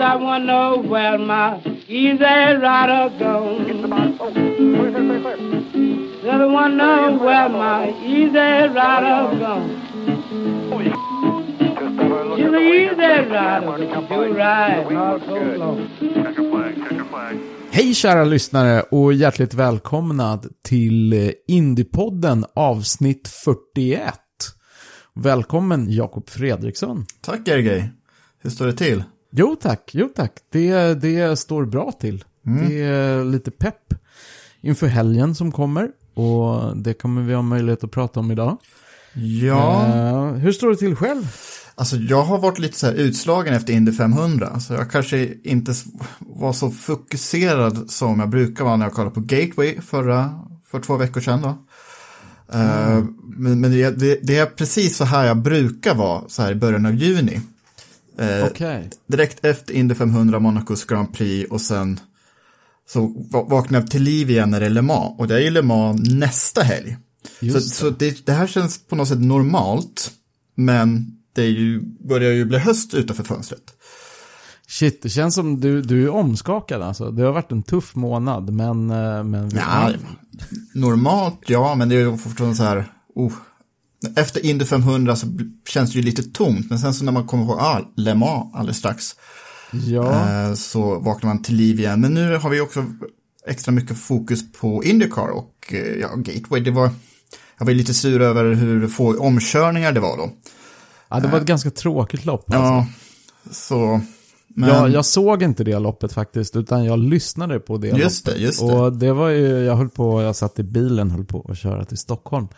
Said I know where my easy rider gone. Said I wanna know where my easy rider gone. She's an easy rider, she ride all so long. Hej kära lyssnare och hjärtligt välkomna till eh, Indiepodden avsnitt 41. Välkommen Jakob Fredriksson. Tack Ergej. Hur står det till? Jo tack, jo tack. Det, det står bra till. Det är lite pepp inför helgen som kommer. Och det kommer vi ha möjlighet att prata om idag. Ja, Eh, hur står det till själv? alltså jag har varit lite så här utslagen efter Indy 500. Så jag kanske inte var så fokuserad som jag brukar vara när jag kollade på Gateway förra, för två veckor sedan. Då. Eh, men men det, det, det är precis så här jag brukar vara så här i början av juni. Eh, Okej. direkt efter Indy 500, Monacos Grand Prix och sen så va- vaknar jag till liv igen när det är Le Mans. Och det är ju Le Mans nästa helg. Så, Just det. så det, det här känns på något sätt normalt, men det är ju, börjar ju bli höst utanför fönstret. Shit, det känns som du, du är omskakad alltså. Det har varit en tuff månad, men... eh, men Ja, normalt, ja, men det är ju fortfarande så här, oh. Efter Indy 500 så känns det ju lite tomt, men sen så när man kommer ihåg, ah, Le Mans alldeles strax, ja. eh, så vaknar man till liv igen. Men nu har vi också extra mycket fokus på Indycar och eh, ja, Gateway, det var, jag var lite sur över hur få omkörningar det var då. ja, det var ett ganska tråkigt lopp. Alltså. Ja, så... Men, Jag, jag såg inte det loppet faktiskt, utan jag lyssnade på det Just loppet. det, just det. Och det var ju, jag höll på, jag satt i bilen, höll på att köra till Stockholm.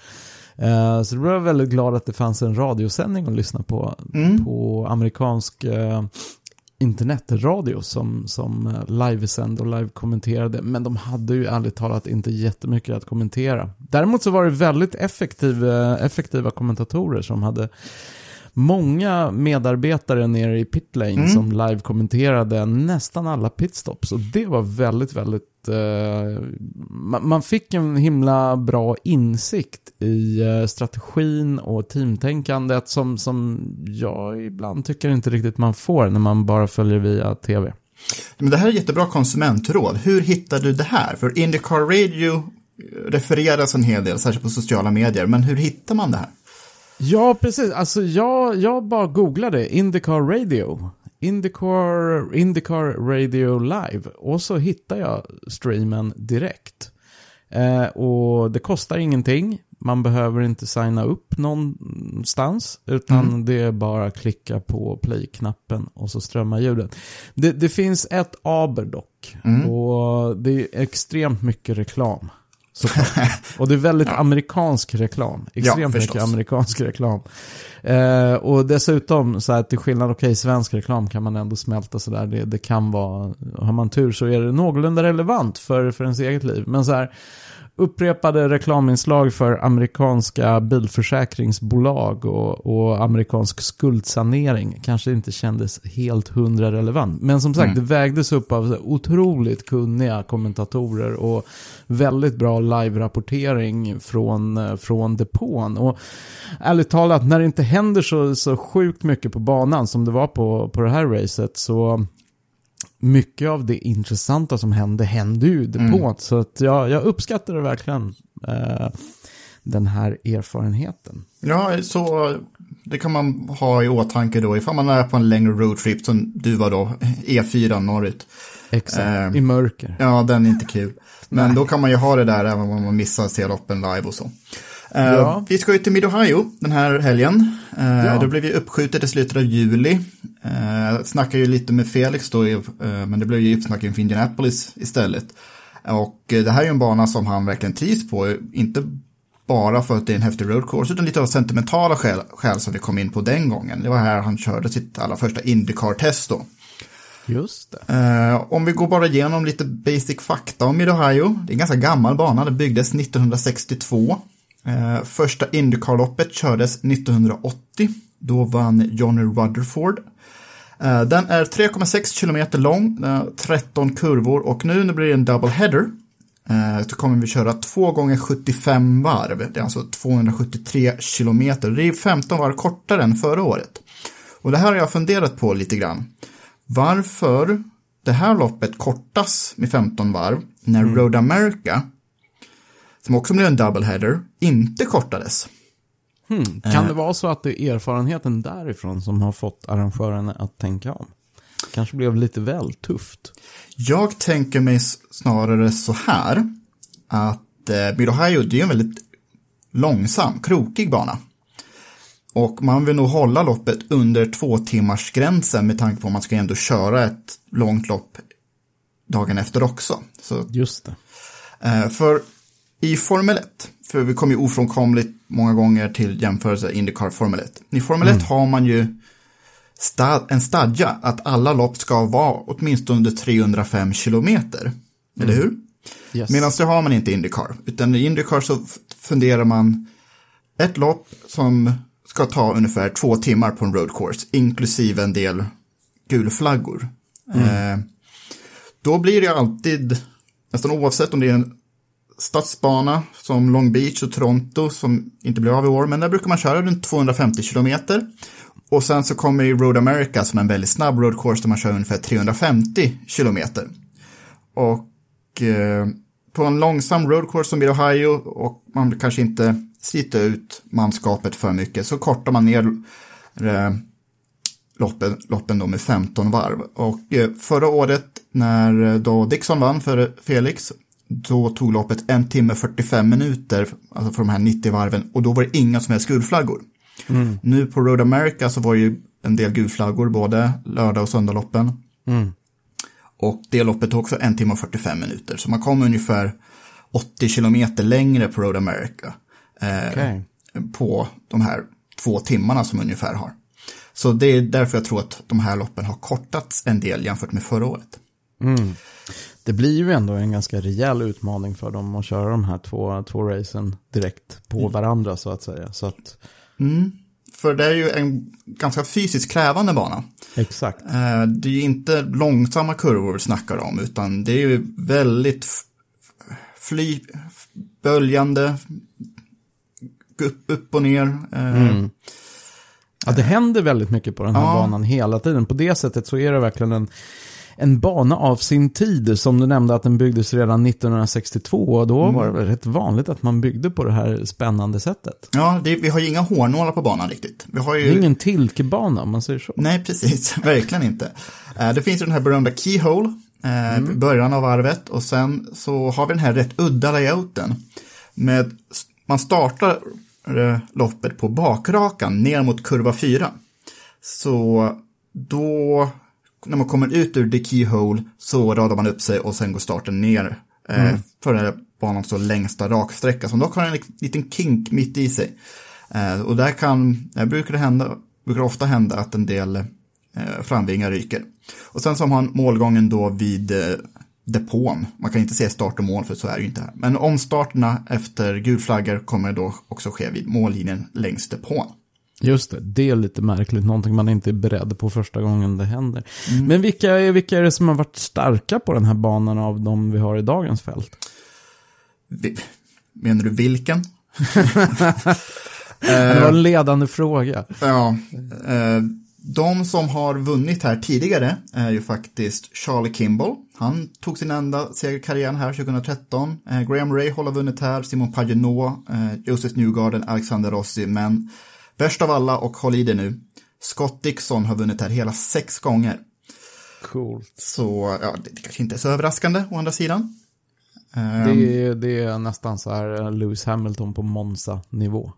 Eh, så då var jag väldigt glad att det fanns en radiosändning att lyssna på, Mm. på amerikansk eh, internetradio som, som eh, livesände och live-kommenterade. Men de hade ju ärligt talat inte jättemycket att kommentera. Däremot så var det väldigt effektiv, eh, effektiva kommentatorer som hade många medarbetare nere i pitlane som live-kommenterade nästan alla pitstops. Och det var väldigt, väldigt... Eh, man, man fick en himla bra insikt i eh, strategin och teamtänkandet som, som jag ibland tycker inte riktigt man får när man bara följer via tv. Men det här är jättebra konsumentråd. Hur hittar du det här? För Indycar Radio refereras en hel del, särskilt på sociala medier. Men hur hittar man det här? Ja, precis. Alltså jag, jag bara googlade Indycar Radio. Indycar, Indycar Radio Live. Och så hittar jag streamen direkt. Eh, och det kostar ingenting. Man behöver inte signa upp någonstans. Utan det är bara att klicka på play-knappen och så strömmar ljudet. Det, det finns ett aber dock. Och det är extremt mycket reklam. Och det är väldigt amerikansk reklam. Extremt mycket förstås. amerikansk reklam. Eh, och dessutom, så här, till skillnad, okej, svensk reklam kan man ändå smälta sådär. Det, det kan vara, har man tur så är det någorlunda relevant för, för ens eget liv. Men så här, upprepade reklaminslag för amerikanska bilförsäkringsbolag och, och amerikansk skuldsanering kanske inte kändes helt hundra relevant. Men som sagt, det vägdes upp av otroligt kunniga kommentatorer och väldigt bra live-rapportering från, eh, från depån. Och ärligt talat, när det inte händer så, så sjukt mycket på banan som det var på, på det här racet så mycket av det intressanta som hände hände ju i depån. Så att jag, jag uppskattar det verkligen. Eh, den här erfarenheten. Ja, så det kan man ha i åtanke då ifall man är på en längre roadtrip som du var då, E4 norrut. Exakt, Eh, i mörker. Ja, den är inte kul. Men då kan man ju ha det där även om man missar se loppen live och så. Eh, Ja. Vi ska ju till Mid-Ohio den här helgen. Eh, Ja. Då blir vi uppskjutet i slutet av juli. Uh, snackar ju lite med Felix då, eh, men det blev ju uppsnack inför Indianapolis istället. Och eh, det här är ju en bana som han verkligen trivs på, inte bara för att det är en häftig road course, utan lite av sentimentala skäl, skäl som vi kom in på den gången. Det var här han körde sitt allra första Indycar-test då. Just det. Eh, om vi går bara igenom lite basic fakta om Mid-Ohio. Det är en ganska gammal bana, den byggdes 1962. Eh, första Indycar-loppet kördes 1980. Då vann Johnny Rutherford. Eh, den är 3,6 kilometer lång, har 13 kurvor och nu det blir en double header eh, så kommer vi köra 2 gånger 75 varv. Det är alltså 273 kilometer. Det är 15 varv kortare än förra året. Och det här har jag funderat på lite grann. Varför det här loppet kortas med 15 varv när Road America, som också blev en double header, inte kortades. Kan det vara så att det är erfarenheten därifrån som har fått arrangörerna att tänka om? Kanske blev lite väl tufft. Jag tänker mig snarare så här, att eh, Mid-Ohio, det är en väldigt långsam, krokig bana. Och man vill nog hålla loppet under två timmars gränsen med tanke på att man ska ändå köra ett långt lopp dagen efter också. Så Just det. Eh, för i Formel 1, för vi kommer ju ofrånkomligt många gånger till jämförelse Indycar Formel 1. I Formel 1 har man ju sta- en stadga att alla lopp ska vara åtminstone under 305 kilometer. Eller hur? Yes. Medan det har man inte i Indycar. Utan i Indycar så funderar man ett lopp som ska ta ungefär två timmar på en road course, inklusive en del gulflaggor. Eh, då blir det alltid, nästan oavsett om det är en stadsbana som Long Beach och Toronto som inte blir av i år, men där brukar man köra runt 250 kilometer. Och sen så kommer ju Road America som är en väldigt snabb road course där man kör ungefär 350 kilometer. Och eh, på en långsam road course som i Ohio och man vill kanske inte slita ut manskapet för mycket så kortar man ner eh, loppen, loppen då med 15 varv. Och eh, förra året när då Dixon vann för Felix då tog loppet en timme 45 minuter, alltså för de här 90 varven, och då var det inga som helst gulflaggor. Nu på Road America så var det ju en del gulflaggor, både lördag och söndagloppen. Och det loppet tog också en timme och 45 minuter, så man kom ungefär 80 kilometer längre på Road America. Eh, Okej. På de här två timmarna som ungefär har. Så det är därför jag tror att de här loppen har kortats en del jämfört med förra året. Det blir ju ändå en ganska rejäl utmaning för dem att köra de här två, två racen direkt på varandra så att säga. Så att, För det är ju en ganska fysiskt krävande bana. exakt. Eh, Det är ju inte långsamma kurvor vi snackar om, utan det är ju väldigt fly, böljande, upp, upp och ner. Eh, Ja, det händer väldigt mycket på den här Ja. banan hela tiden. På det sättet så är det verkligen en, en bana av sin tid. Som du nämnde att den byggdes redan 1962. Och då var det väl rätt vanligt att man byggde på det här spännande sättet. Ja, det, vi har ju inga hårnålar på banan riktigt. Vi har ju... Det är ingen tilkebana om man säger så. Nej, precis. Verkligen inte. Eh, Det finns ju den här berömda keyhole eh, i början av varvet och sen så har vi den här rätt udda layouten. Med, man startar eh, loppet på bakrakan ner mot kurva 4. Så då, när man kommer ut ur the keyhole så radar man upp sig och sen går starten ner eh, för den här banans så längsta raksträcka som dock har en liten kink mitt i sig. Eh, och där kan, där brukar det hända, brukar ofta hända att en del eh, framvingar ryker. Och sen så har man målgången då vid eh, depån. Man kan inte se start och mål för så är det ju inte här. Men omstarterna efter gulflaggor kommer då också ske vid mållinjen längs depån. Just det, det är lite märkligt. Någonting man inte är beredd på första gången det händer. Men vilka är, vilka är det som har varit starka på den här banan av de vi har i dagens fält? Vi, menar du vilken? Det var en ledande fråga. Ja, eh, de som har vunnit här tidigare är ju faktiskt Charlie Kimball. Han tog sin enda seger i karriären här 2013. Eh, Graham Ray har vunnit här, Simon Pagenaud, eh, Joseph Newgarden, Alexander Rossi, men värst av alla och håll i det nu, Scott Dixon har vunnit här hela sex gånger. Coolt. Så ja, det, det kanske inte är så överraskande å andra sidan. Ehm, Det är, det är nästan så här eh, Lewis Hamilton på Monza-nivå.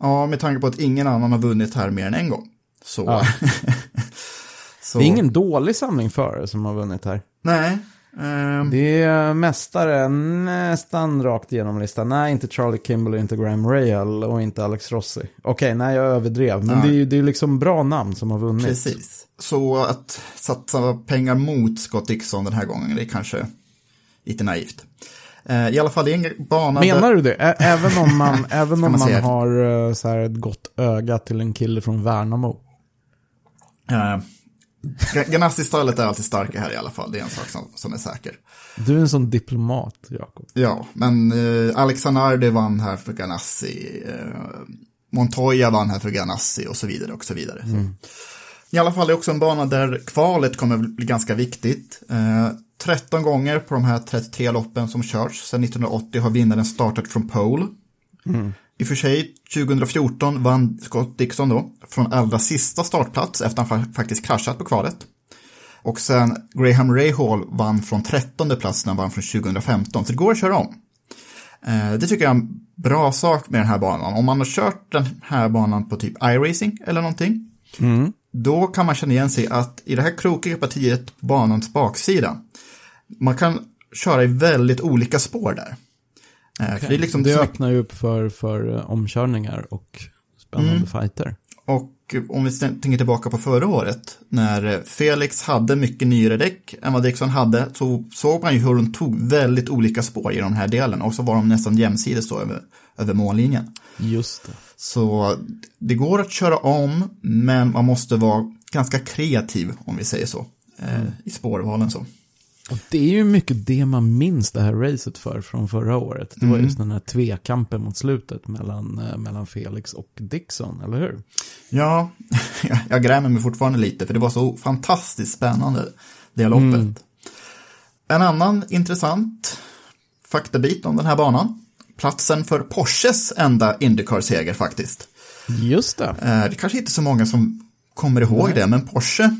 Ja, med tanke på att ingen annan har vunnit här mer än en gång. Så... Ja. så Det är ingen dålig samling förare som har vunnit här. Nej. Ehm, Det är mästare nästan rakt igenom listan. Nej, inte Charlie Kimball, inte Graham Rahal och inte Alex Rossi. Okej, nej jag överdrev. Men Nej. det är ju det är liksom bra namn som har vunnit. Precis. Så att satsa pengar mot Scott Dixon den här gången, det är kanske lite naivt. Eh, I alla fall, det är en bana Menar där... du det? Ä- Även om man, även om man man har eh, så här ett gott öga till en kille från Värnamo. Eh, Ganassi-stallet är alltid starka här i alla fall, det är en sak som, som är säker. Du är en sån diplomat, Jakob. Ja, men eh, Alex Zanardi vann här för Ganassi. Eh, Montoya vann här för Ganassi och så vidare och så vidare. Så. I alla fall det är också en bana där kvalet kommer bli ganska viktigt. Eh, 13 gånger på de här 33 loppen som körts sedan 1980 har vinnaren startat från pole. I och för sig, 2014 vann Scott Dixon då från allra sista startplats efter att han fa- faktiskt kraschat på kvalet. Och sen Graham Rahal vann från 13 plats när han vann från 2015, så det går att köra om. Eh, Det tycker jag är en bra sak med den här banan. Om man har kört den här banan på typ iRacing eller någonting, då kan man känna igen sig att i det här krokiga partiet på banans baksida, man kan köra i väldigt olika spår där. Eh, För det liksom det öppnar ju upp för, för eh, omkörningar och spännande Mm. fighter. Och om vi tänker tillbaka på förra året, när Felix hade mycket nyare däck än vad Dixon hade, så såg man ju hur de tog väldigt olika spår i den här delen, och så var de nästan jämsides då över, över mållinjen. Just det. Så det går att köra om, men man måste vara ganska kreativ, om vi säger så, eh, i spårvalen så. Och det är ju mycket det man minns det här racet för från förra året. Det var Mm. just den här tvekampen mot slutet mellan, eh, mellan Felix och Dixon, eller hur? Ja, jag- jag grämer mig fortfarande lite, för det var så fantastiskt spännande, det loppet. En annan intressant faktabit om den här banan. Platsen för Porsches enda Indycar-seger faktiskt. Just det. Eh, Det är kanske inte så många som kommer ihåg det, men Porsche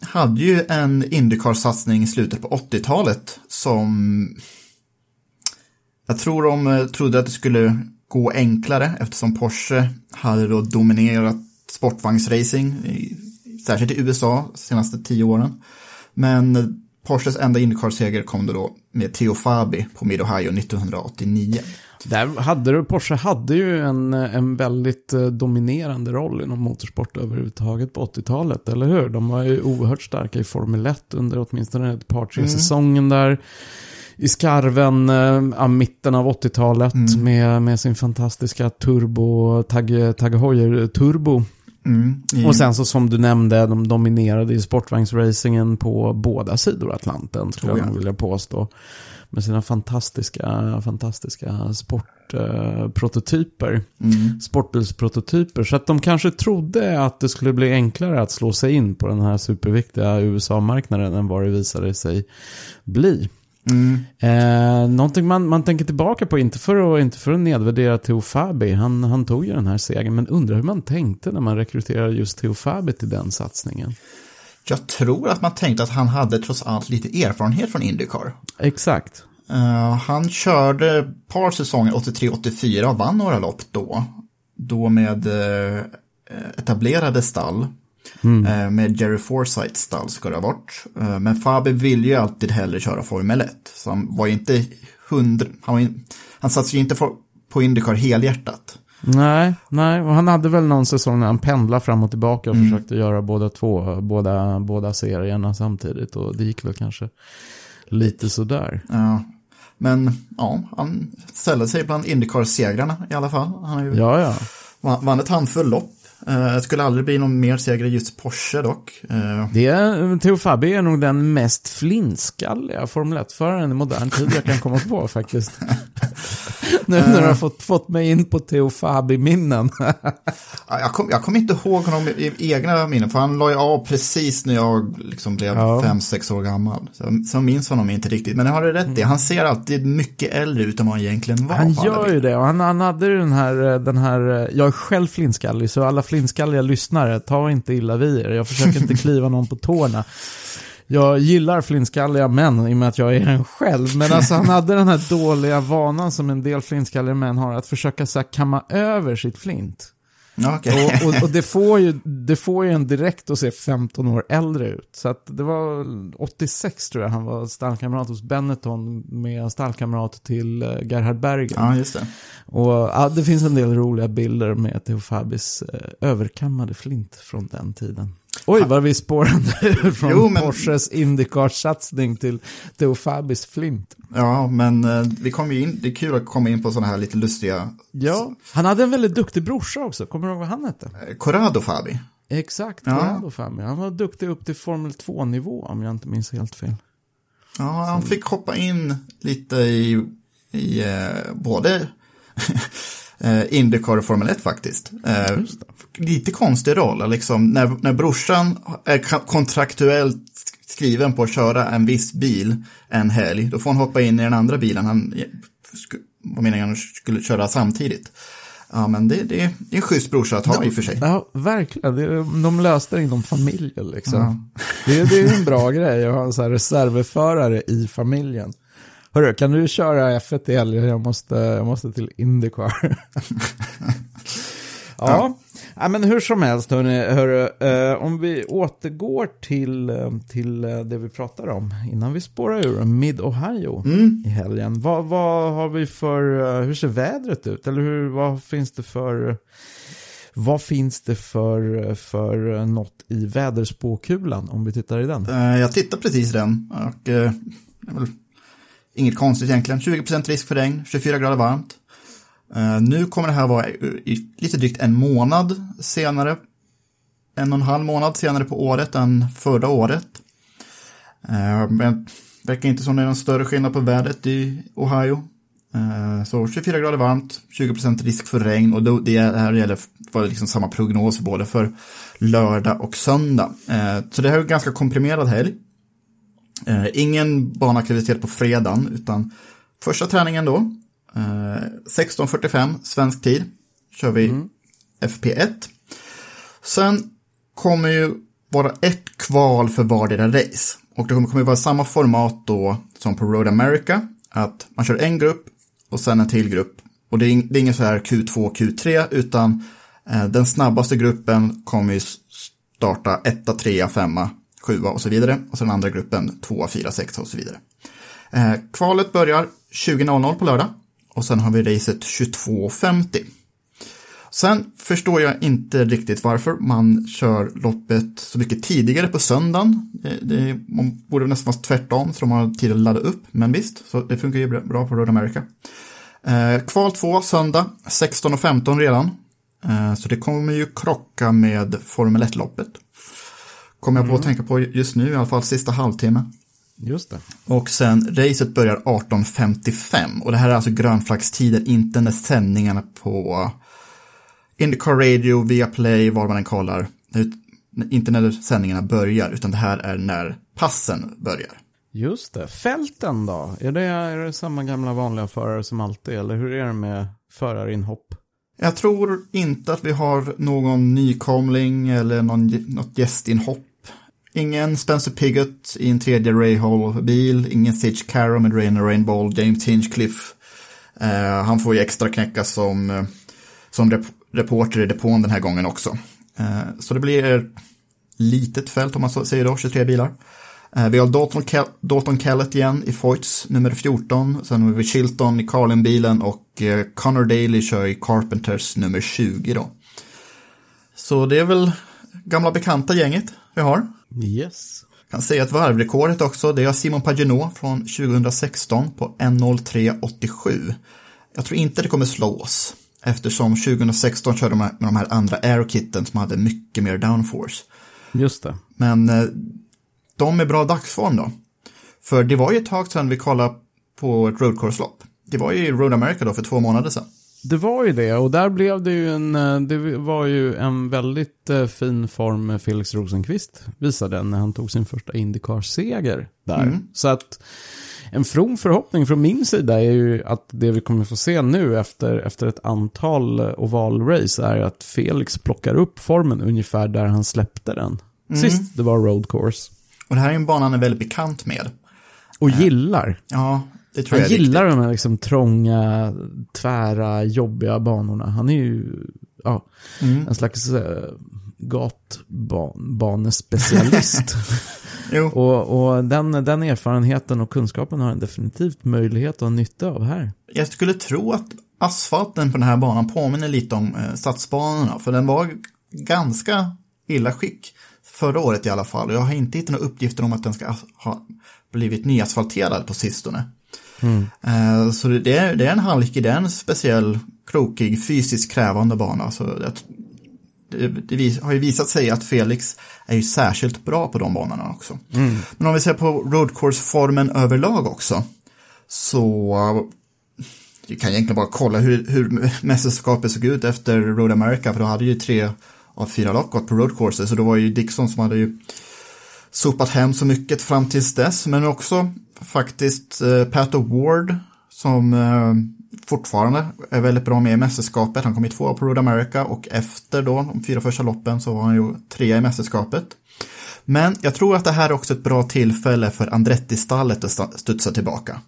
hade ju en Indycar-satsning i slutet på 80-talet som jag tror de eh, trodde att det skulle gå enklare eftersom Porsche hade då dominerat sportvagnsracing, särskilt i USA de senaste tio åren. Men Porsches enda Indycar-seger kom då, då med Theo Fabi på Mid-Ohio 1989. Där hade du, Porsche hade ju en, en väldigt eh, dominerande roll inom motorsport överhuvudtaget på 80-talet, eller hur? De var ju oerhört starka i Formel 1 under åtminstone ett par, tre säsongen där. I skarven, ja, mitten av 80-talet med, med sin fantastiska turbo, Tag, Tag Heuer turbo. Mm. Och sen så som du nämnde, de dominerade i sportvagnsracingen på båda sidor Atlanten, skulle Oh, jag ja. nog vilja påstå. Med sina fantastiska, fantastiska sportprototyper. Mm. Sportbilsprototyper. Så att de kanske trodde att det skulle bli enklare att slå sig in på den här superviktiga USA-marknaden än vad det visade sig bli. Mm. Eh, någonting man, man tänker tillbaka på, inte för att, inte för att nedvärdera Theo Fabi, han, han tog ju den här segern, men undrar hur man tänkte när man rekryterade just Theo Fabi till den satsningen. Jag tror att man tänkte att han hade trots allt lite erfarenhet från Indycar. Exakt. Eh, han körde ett par säsonger 83-84 och vann några lopp då. Då med eh, etablerade stall. Eh, med Jerry Forsyths stall ska det ha varit. Men Fabi ville ju alltid hellre köra Formel 1. Så han var ju inte hundra, han, var in, han satsade ju inte på Indycar helhjärtat. Nej, nej, och han hade väl någon säsong när han pendlade fram och tillbaka och försökte göra båda två, båda, båda serierna samtidigt och det gick väl kanske lite sådär. Ja. Men ja, han ställde sig bland Indycar-segrarna i alla fall. Han ju Ja, ja. vann ett handfull lopp. Eh, Det skulle aldrig bli någon mer seger i just Porsche dock. Eh, Det är, Theo Fabi är nog den mest flinskalliga Formel 1-föraren i modern tid jag kan komma på faktiskt. Nu när du har fått, fått mig in på Theo Fabi-minnen. Ja, Jag kommer jag kom inte ihåg honom i, i egna minnen, för han la ju av precis när jag liksom blev Ja. fem, sex år gammal. Så, så minns honom inte riktigt, men jag har det rätt i. Han ser alltid mycket äldre ut än vad han egentligen var. Han gör ju det och han, han hade ju den här, den här, jag är själv flinskallig så alla flinskalliga lyssnare, ta inte illa vid er. Jag försöker inte kliva någon på tårna. Jag gillar flintskalliga män i och med att jag är en själv. Men alltså han hade den här dåliga vanan som en del flintskalliga män har, att försöka så här, kamma över sitt flint. Okej. Och, och, och det, får ju, det får ju en direkt att se 15 år äldre ut. Så att det var 86 tror jag han var stallkamrat hos Benetton med stallkamrat till eh, Gerhard Berger. Ja, just det. Och ja, det finns en del roliga bilder med Theo Fabis eh, överkammade flint från den tiden. Oj, vad vi spårade från Jo, men- Porsches Indycar-satsning till Theo Fabis flint. Ja, men eh, vi kom in, det är kul att komma in på sådana här lite lustiga... Ja, han hade en väldigt duktig brorsa också. Kommer du ihåg vad han hette? eh, Corrado Fabi. Exakt, Ja. Corrado Fabi. Han var duktig upp till Formel 2-nivå om jag inte minns helt fel. Ja, han fick hoppa in lite i, i eh, både eh, Indycar och Formel 1 faktiskt. Eh, lite konstig roll, liksom när, när brorsan är kontraktuellt skriven på att köra en viss bil en helg, då får han hoppa in i den andra bilen han var meningen att skulle köra samtidigt. Ja, men det, det, är en schysst brorsa att ha i och för sig. Ja, verkligen. Det, de löste det inom familjen liksom. Det, det är en bra grej att ha en sån här reservförare i familjen. Hörru, kan du köra F1 i helgen? Jag måste, jag måste till Indycar. ja. ja, men hur som helst, hörni, hörru, eh, om vi återgår till, eh, till eh, det vi pratade om innan vi spårar ur Mid-Ohio i helgen. Vad, vad har vi för, eh, hur ser vädret ut? Eller hur, vad finns det för, vad finns det för, för något i väderspåkulan om vi tittar i den? Jag tittar precis den och det är väl inget konstigt egentligen. 20% risk för regn, 24 grader varmt. Uh, Nu kommer det här vara i lite drygt en månad senare. En och en halv månad senare på året än förra året. Uh, Men det verkar inte som det är någon större skillnad på vädret i Ohio. Uh, Så 24 grader varmt, 20% risk för regn och då- det här gäller var liksom samma prognos både för lördag och söndag. Så det här är en ganska komprimerad helg. Eh, Ingen banaktivitet på fredagen utan första träningen då. eh, 16.45 svensk tid. Kör vi FP1. Sen kommer ju vara ett kval för vardera race. Och det kommer kommer vara samma format då som på Road America. Att man kör en grupp och sen en till grupp. Och det är, ing- det är ingen så här Q2, Q3 utan eh, den snabbaste gruppen kommer ju starta 1, 3, 5, 7 och så vidare. Och sen den andra gruppen 2, 4, 6 och så vidare. Eh, kvalet börjar 20.00 på lördag. Och sen har vi racet 22.50. Sen förstår jag inte riktigt varför man kör loppet så mycket tidigare på söndagen. Det, det, man borde nästan vara tvärtom så de har tid att ladda upp, men visst, så det funkar ju bra- bra på Road America. Eh, kval 2 söndag, 16.15 redan. Eh, så det kommer ju krocka med Formel 1-loppet. Kommer jag på att tänka på just nu, i alla fall sista halvtimme. Just det. Och sen racet börjar 18.55 och det här är alltså grönflaggstider, inte när sändningarna på Indycar Radio, Viaplay, var man än kollar. Inte när sändningarna börjar, utan det här är när passen börjar. Just det. Fälten då? Är det, är det samma gamla vanliga förare som alltid? Eller hur är det med förarinhopp? Jag tror inte att vi har någon nykomling eller någon, något gästinhopp. Ingen Spencer Pigott i en tredje Ray Hall-bil, ingen Sitch Carroll med Rain Rainbow, James Hinchcliffe. Eh, han får ju extra knäcka som, eh, som rep reporter i depån den här gången också. Eh, så det blir litet fält om man så säger då, 23 bilar. Eh, vi har Dalton, Cal- Dalton Kellett igen i Foyts nummer 14. Sen har vi Chilton i Carlin-bilen och eh, Connor Daly kör i Carpenters nummer 20 då. Så det är väl gamla bekanta gänget vi har. Yes. Kan säga att varvrekordet också, det är Simon Pagenaud från 2016 på 1.03.87. Jag tror inte det kommer slås eftersom 2016 körde de med de här andra aerokitten som hade mycket mer downforce. Just det. Men eh, de är bra dagsform då. För det var ju ett tag sedan vi kollade på ett roadcourse-lopp. Det var ju i Road America då för två månader sedan. Det var ju det och där blev det ju en, eh, det var ju en väldigt eh, fin form Felix Rosenqvist visade när han tog sin första Indycar-seger där. Så att en from förhoppning från min sida är ju att det vi kommer få se nu efter, efter ett antal eh, ovalrace är att Felix plockar upp formen ungefär där han släppte den. Sist det var road course. Och det här är en bana han är väldigt bekant med. Och gillar. Ja, det tror Han jag gillar riktigt. de här liksom trånga, tvära, jobbiga banorna. Han är ju ja, Mm. en slags äh, gatbanespecialist. Och och den, den erfarenheten och kunskapen har han definitivt möjlighet att ha nytta av här. jag skulle tro att asfalten på den här banan påminner lite om eh, stadsbanorna, för den var ganska illa skick förra året i alla fall. Jag har inte hittat några uppgifter om att den ska ha blivit nyasfalterad på sistone. Eh, Så det är, det är en halkig, det är en speciell, krokig, fysiskt krävande bana. Så det, det, har ju visat sig att Felix är ju särskilt bra på de banorna också. Men om vi ser på roadcourse-formen överlag också, så vi kan egentligen bara kolla hur, hur mästerskapet såg ut efter Road America, för då hade ju tre av fyra lopp gått på road courses, så då var ju Dixon som hade ju sopat hem så mycket fram tills dess, men också faktiskt eh, Pat Ward som eh, fortfarande är väldigt bra med i mästerskapet. Han kom i tvåa på Road America och efter då de fyra första loppen så var han ju trea i mästerskapet. Men jag tror att det här är också ett bra tillfälle för Andretti-stallet att studsa tillbaka.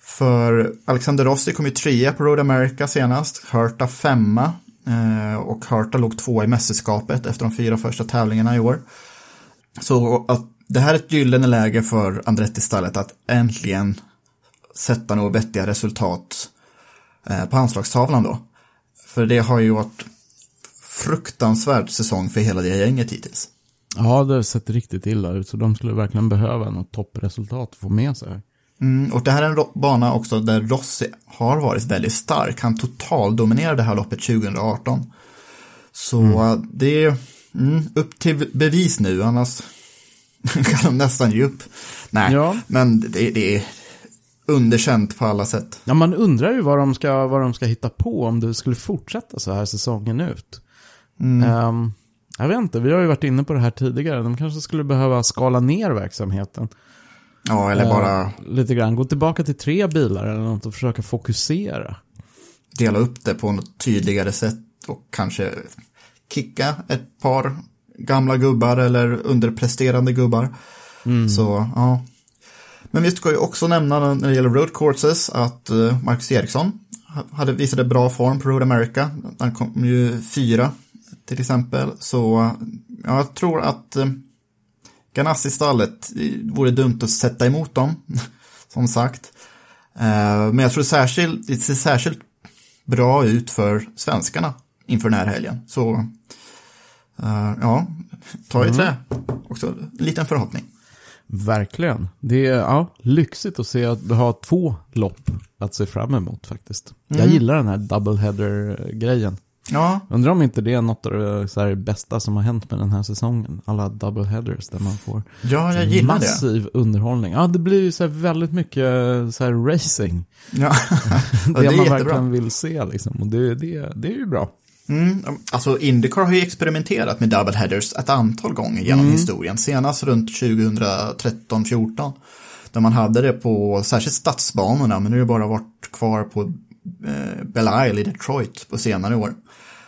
För Alexander Rossi kom ju trea på Road America senast, Hurta femma eh, och Hurta låg tvåa i mästerskapet efter de fyra första tävlingarna i år. Så att det här är ett gyllene läge för Andretti-stallet att äntligen sätta några vettiga resultat eh, på anslagstavlan då. För det har ju varit fruktansvärd säsong för hela det gänget hittills. Ja, det har sett riktigt illa ut, så de skulle verkligen behöva något toppresultat att få med sig. Mm, och det här är en bana också där Rossi har varit väldigt stark. Han totaldominerade det här loppet 2018. Så eh, det är mm, upp till bevis nu, annars kan de nästan ge upp. Nej, Ja. men det, det är underkänt på alla sätt. Ja, man undrar ju vad de, ska, vad de ska hitta på om det skulle fortsätta så här säsongen ut. Ehm, jag vet inte, vi har ju varit inne på det här tidigare. De kanske skulle behöva skala ner verksamheten. Ja, eller bara Eh, lite grann, gå tillbaka till tre bilar eller något och försöka fokusera. dela upp det på något tydligare sätt och kanske kicka ett par gamla gubbar eller underpresterande gubbar. Så, ja. Men vi ska ju också nämna när det gäller road courses att uh, Marcus Eriksson ha- hade visade bra form på Road America. Han kom ju fyra till exempel. Så eh, ja, jag tror att uh, Ganassi-stallet eh, vore dumt att sätta emot dem, som sagt. Eh, men jag tror särskilt, det ser särskilt bra ut för svenskarna inför den här helgen. Så eh, ja, ta i trä. Också en liten förhoppning. Verkligen. Det är ja, lyxigt att se att du har två lopp att se fram emot faktiskt. Jag gillar den här double header-grejen. Ja, Undrar om inte det är något av det så bästa som har hänt med den här säsongen. Alla double headers där man får ja jag gillar det. massiv underhållning. Ja, det blir ju så väldigt mycket så racing. Ja, Det, det är man jättebra. verkligen vill se liksom. Och det, det, det är ju bra. Mm, alltså Indycar har ju experimenterat med double headers ett antal gånger genom historien. Senast runt 2013-14. Där man hade det på särskilt stadsbanorna, men nu har det bara varit kvar på eh, Belle Isle i Detroit på senare år.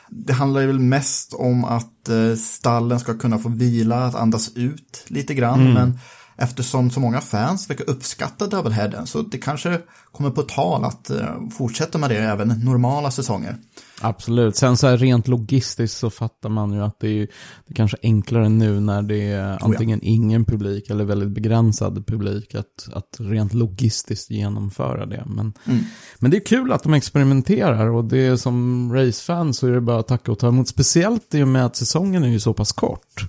Det handlar väl mest om att eh, stallen ska kunna få vila, att andas ut lite grann. Men eftersom så många fans verkar uppskatta doubleheaden så det kanske kommer på tal att eh, fortsätta med det även normala säsonger. Absolut. Sen så här rent logistiskt så fattar man ju att det är, det är kanske enklare nu när det Oh, är antingen ingen publik eller väldigt begränsad publik att, att rent logistiskt genomföra det. Men, Mm. men det är kul att de experimenterar och det är som racefan så är det bara att tacka och ta emot. Speciellt i och med att säsongen är ju så pass kort.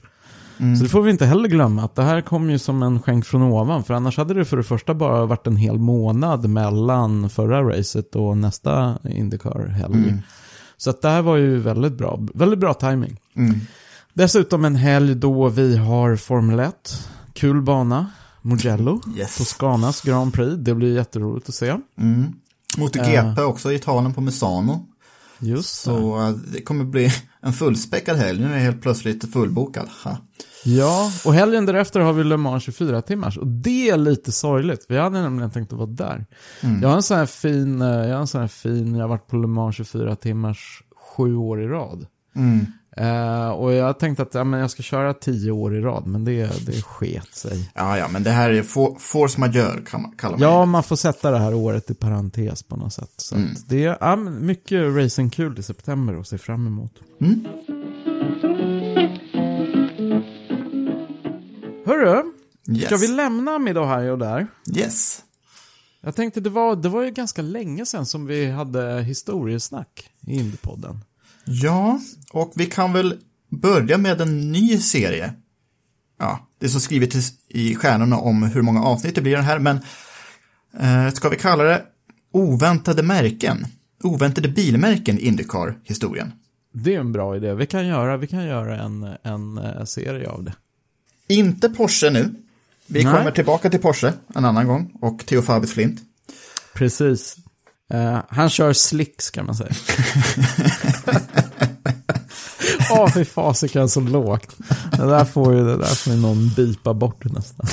Så det får vi inte heller glömma att det här kom ju som en skänk från ovan. För annars hade det för det första bara varit en hel månad mellan förra racet och nästa Indycar-helg. Så att det här var ju väldigt bra. Väldigt bra timing. Dessutom en helg då vi har Formel 1. Kul bana. Mugello. Yes. Toscanas Grand Prix. Det blir jätteroligt att se. MotoGP också i Italien på Misano. Just. Så eh, det kommer bli en fullspäckad helg. Nu är jag helt plötsligt fullbokad. Ha. Ja, och helgen därefter har vi Le Mans 24 timmars. Och det är lite sorgligt. Vi hade nämligen tänkt att vara där. Jag har en sån här fin, eh, jag har en sån här fin, jag har varit på Le Mans 24 timmars sju år i rad. Eh, och jag tänkte att ja, men jag ska köra tio år i rad, men det, det sket sig. Ja, ja, men det här är for, force majeure, kan man, kallar man Ja, det. man får sätta det här året i parentes på något sätt. Så Mm. det är ja, mycket racingkul i september att se fram emot. Mm. Hörru, Yes. ska vi lämna och där? Yes. Jag tänkte det var, det var ju ganska länge sedan som vi hade historiesnack i Indiepodden. Ja, och vi kan väl börja med en ny serie. Ja, det är så skrivet i- stjärnorna om hur många avsnitt det blir den här, men eh, ska vi kalla det oväntade märken? Oväntade bilmärken Indycar-historien. Det är en bra idé. Vi kan göra, vi kan göra en, en eh, serie av det. Inte Porsche nu. Vi Nej. kommer tillbaka till Porsche en annan gång och Theo Fabius Flint. Precis. Eh, han kör slicks kan man säga. Åh, fy fasiken så lågt. Det där får ju, det där får ju någon bipa bort nästan.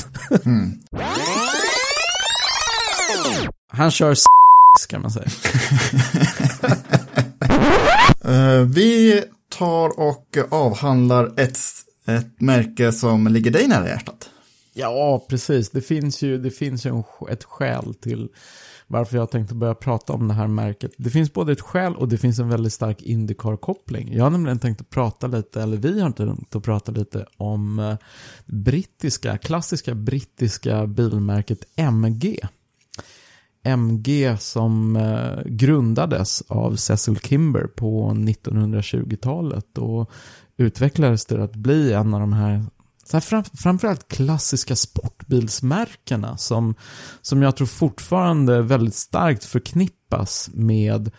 Han kör slicks kan man säga. Eh, vi tar och avhandlar ett, ett märke som ligger dig nära hjärtat. Ja, precis. Det finns ju, det finns ju en, ett skäl till varför jag tänkte börja prata om det här märket. Det finns både ett skäl och det finns en väldigt stark Indycar-koppling. Jag har nämligen tänkt att prata lite, eller vi har tänkt att prata lite om eh, brittiska, klassiska brittiska bilmärket MG. MG som eh, grundades av Cecil Kimber på 1920-talet och utvecklades till att bli en av de här så här fram, framförallt klassiska sportbilsmärkena som, som jag tror fortfarande väldigt starkt förknippas med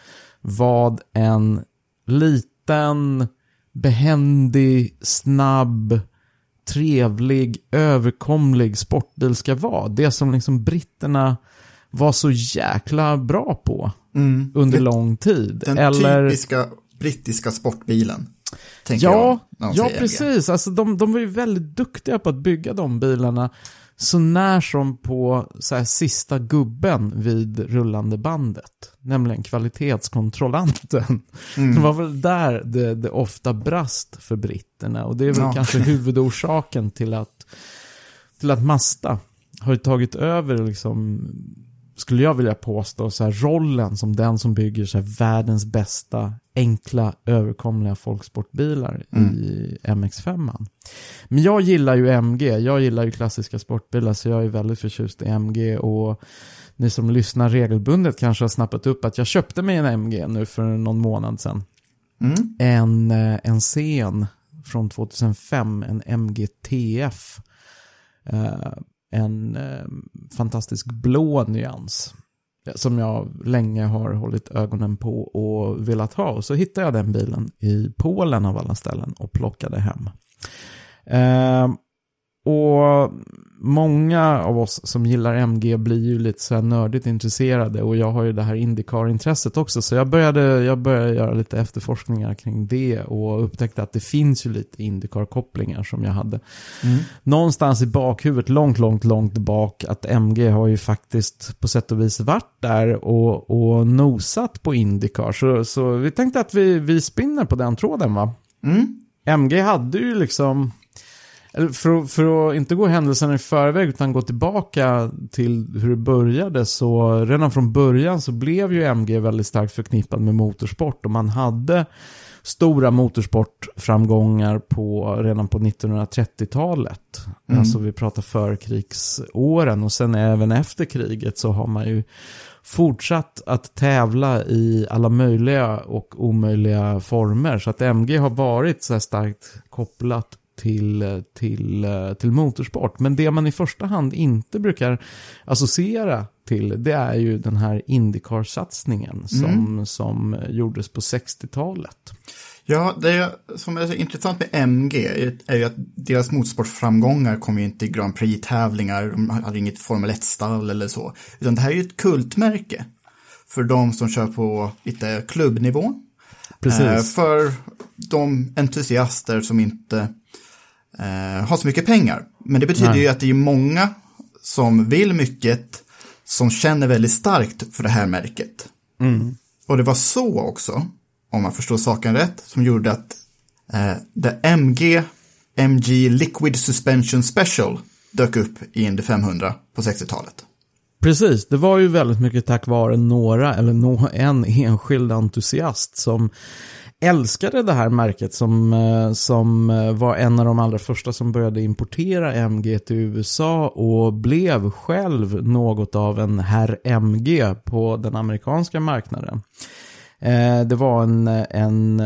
vad en liten, behändig, snabb, trevlig, överkomlig sportbil ska vara. Det som liksom britterna var så jäkla bra på under Det- lång tid. Den Eller... typiska brittiska sportbilen. Tänker Ja, jag, ja precis. Alltså, de, de var ju väldigt duktiga på att bygga de bilarna så när som på så här, sista gubben vid rullande bandet. Nämligen kvalitetskontrollanten. Mm. Det var väl där det, det ofta brast för britterna. Och det är väl Ja. kanske huvudorsaken till att, till att Mazda har tagit över liksom skulle jag vilja påstå, så här, rollen som den som bygger så här, världens bästa, enkla, överkomliga folksportbilar i MX5. Men jag gillar ju MG, jag gillar ju klassiska sportbilar, så jag är väldigt förtjust i MG och ni som lyssnar regelbundet kanske har snappat upp att jag köpte mig en MG nu för någon månad sedan. Mm. En, eh, en scen från 2005, en MG TF. Eh, en eh, fantastisk blå nyans. Eh, som jag länge har hållit ögonen på och velat ha. Och så hittade jag den bilen i Polen av alla ställen och plockade hem. Eh, och många av oss som gillar MG blir ju lite så här nördigt intresserade och jag har ju det här Indycar-intresset också så jag började, jag började göra lite efterforskningar kring det och upptäckte att det finns ju lite Indycar-kopplingar som jag hade. Någonstans i bakhuvudet, långt, långt, långt bak, att MG har ju faktiskt på sätt och vis varit där och, och nosat på Indycar. Så, så vi tänkte att vi, vi spinner på den tråden va? Mm. MG hade ju liksom, eller för, att- för att inte gå händelserna i förväg utan gå tillbaka till hur det började så redan från början så blev ju MG väldigt starkt förknippad med motorsport och man hade stora motorsportframgångar på, redan på 1930-talet. Alltså vi pratar förkrigsåren och sen även efter kriget så har man ju fortsatt att tävla i alla möjliga och omöjliga former. Så att MG har varit så här starkt kopplat till, till, till motorsport. Men det man i första hand inte brukar associera till det är ju den här Indycar-satsningen som, som gjordes på 60-talet. Ja, det som är så intressant med MG är, är ju att deras motorsportframgångar kom ju inte i Grand Prix-tävlingar, de hade inget Formel 1-stall eller så. Utan det här är ju ett kultmärke för de som kör på lite klubbnivå. Precis. Eh, för de entusiaster som inte eh, har så mycket pengar. Men det betyder Nej. ju att det är många som vill mycket, som känner väldigt starkt för det här märket. Och det var så också, om man förstår saken rätt, som gjorde att Eh, där MG, MG Liquid Suspension Special dök upp i Indy 500 på 60-talet. Precis, det var ju väldigt mycket tack vare några, eller nå, en enskild entusiast som älskade det här märket som, eh, som eh, var en av de allra första som började importera MG till USA och blev själv något av en herr MG på den amerikanska marknaden. Eh, det var en, en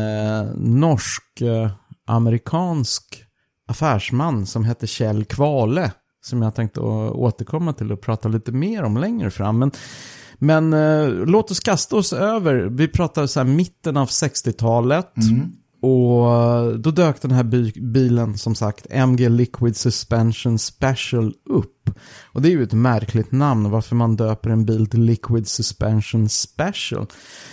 norsk-amerikansk affärsman som hette Kjell Kvale som jag tänkte återkomma till och prata lite mer om längre fram. Men men eh, låt oss kasta oss över, vi pratar så här mitten av 60-talet. Mm. Och eh, då dök den här bilen som sagt, MG Liquid Suspension Special upp. Och det är ju ett märkligt namn varför man döper en bil till Liquid Suspension Special.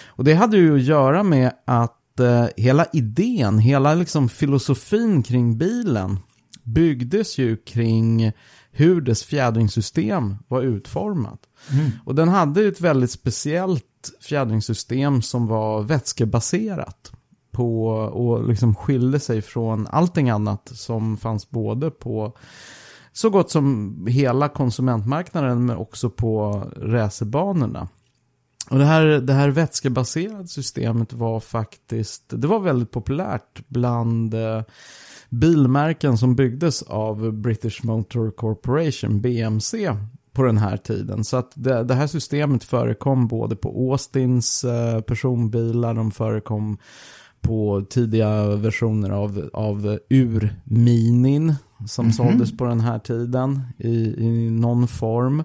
Och det hade ju att göra med att eh, hela idén, hela liksom filosofin kring bilen byggdes ju kring hur dess fjädringssystem var utformat. Mm. Och den hade ett väldigt speciellt fjädringssystem som var vätskebaserat. På, och liksom skilde sig från allting annat som fanns både på så gott som hela konsumentmarknaden men också på racerbanorna. Och det här, det här vätskebaserade systemet var faktiskt, det var väldigt populärt bland eh, bilmärken som byggdes av British Motor Corporation, BMC, på den här tiden. Så att det, det här systemet förekom både på Austins eh, personbilar, de förekom på tidiga versioner av, av Urminin som mm -hmm. såldes på den här tiden i, i någon form.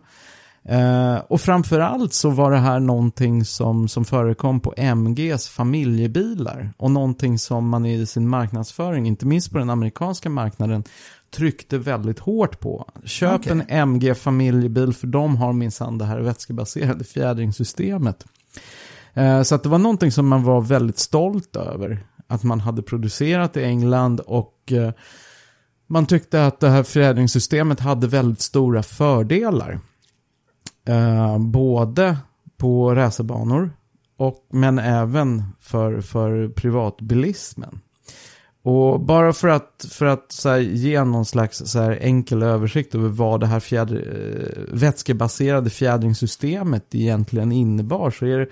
Eh, och framförallt så var det här någonting som, som förekom på MGs familjebilar och någonting som man i sin marknadsföring, inte minst på den amerikanska marknaden, tryckte väldigt hårt på. Köp okay. en MG familjebil för de har minsann det här vätskebaserade fjädringssystemet. Eh, så att det var någonting som man var väldigt stolt över. Att man hade producerat i England och eh, man tyckte att det här fjädringssystemet hade väldigt stora fördelar. Eh, både på racerbanor och, men även för, för privatbilismen. Och bara för att, för att så här, ge någon slags så här, enkel översikt över vad det här fjäder, eh, vätskebaserade fjädringssystemet egentligen innebar så är det,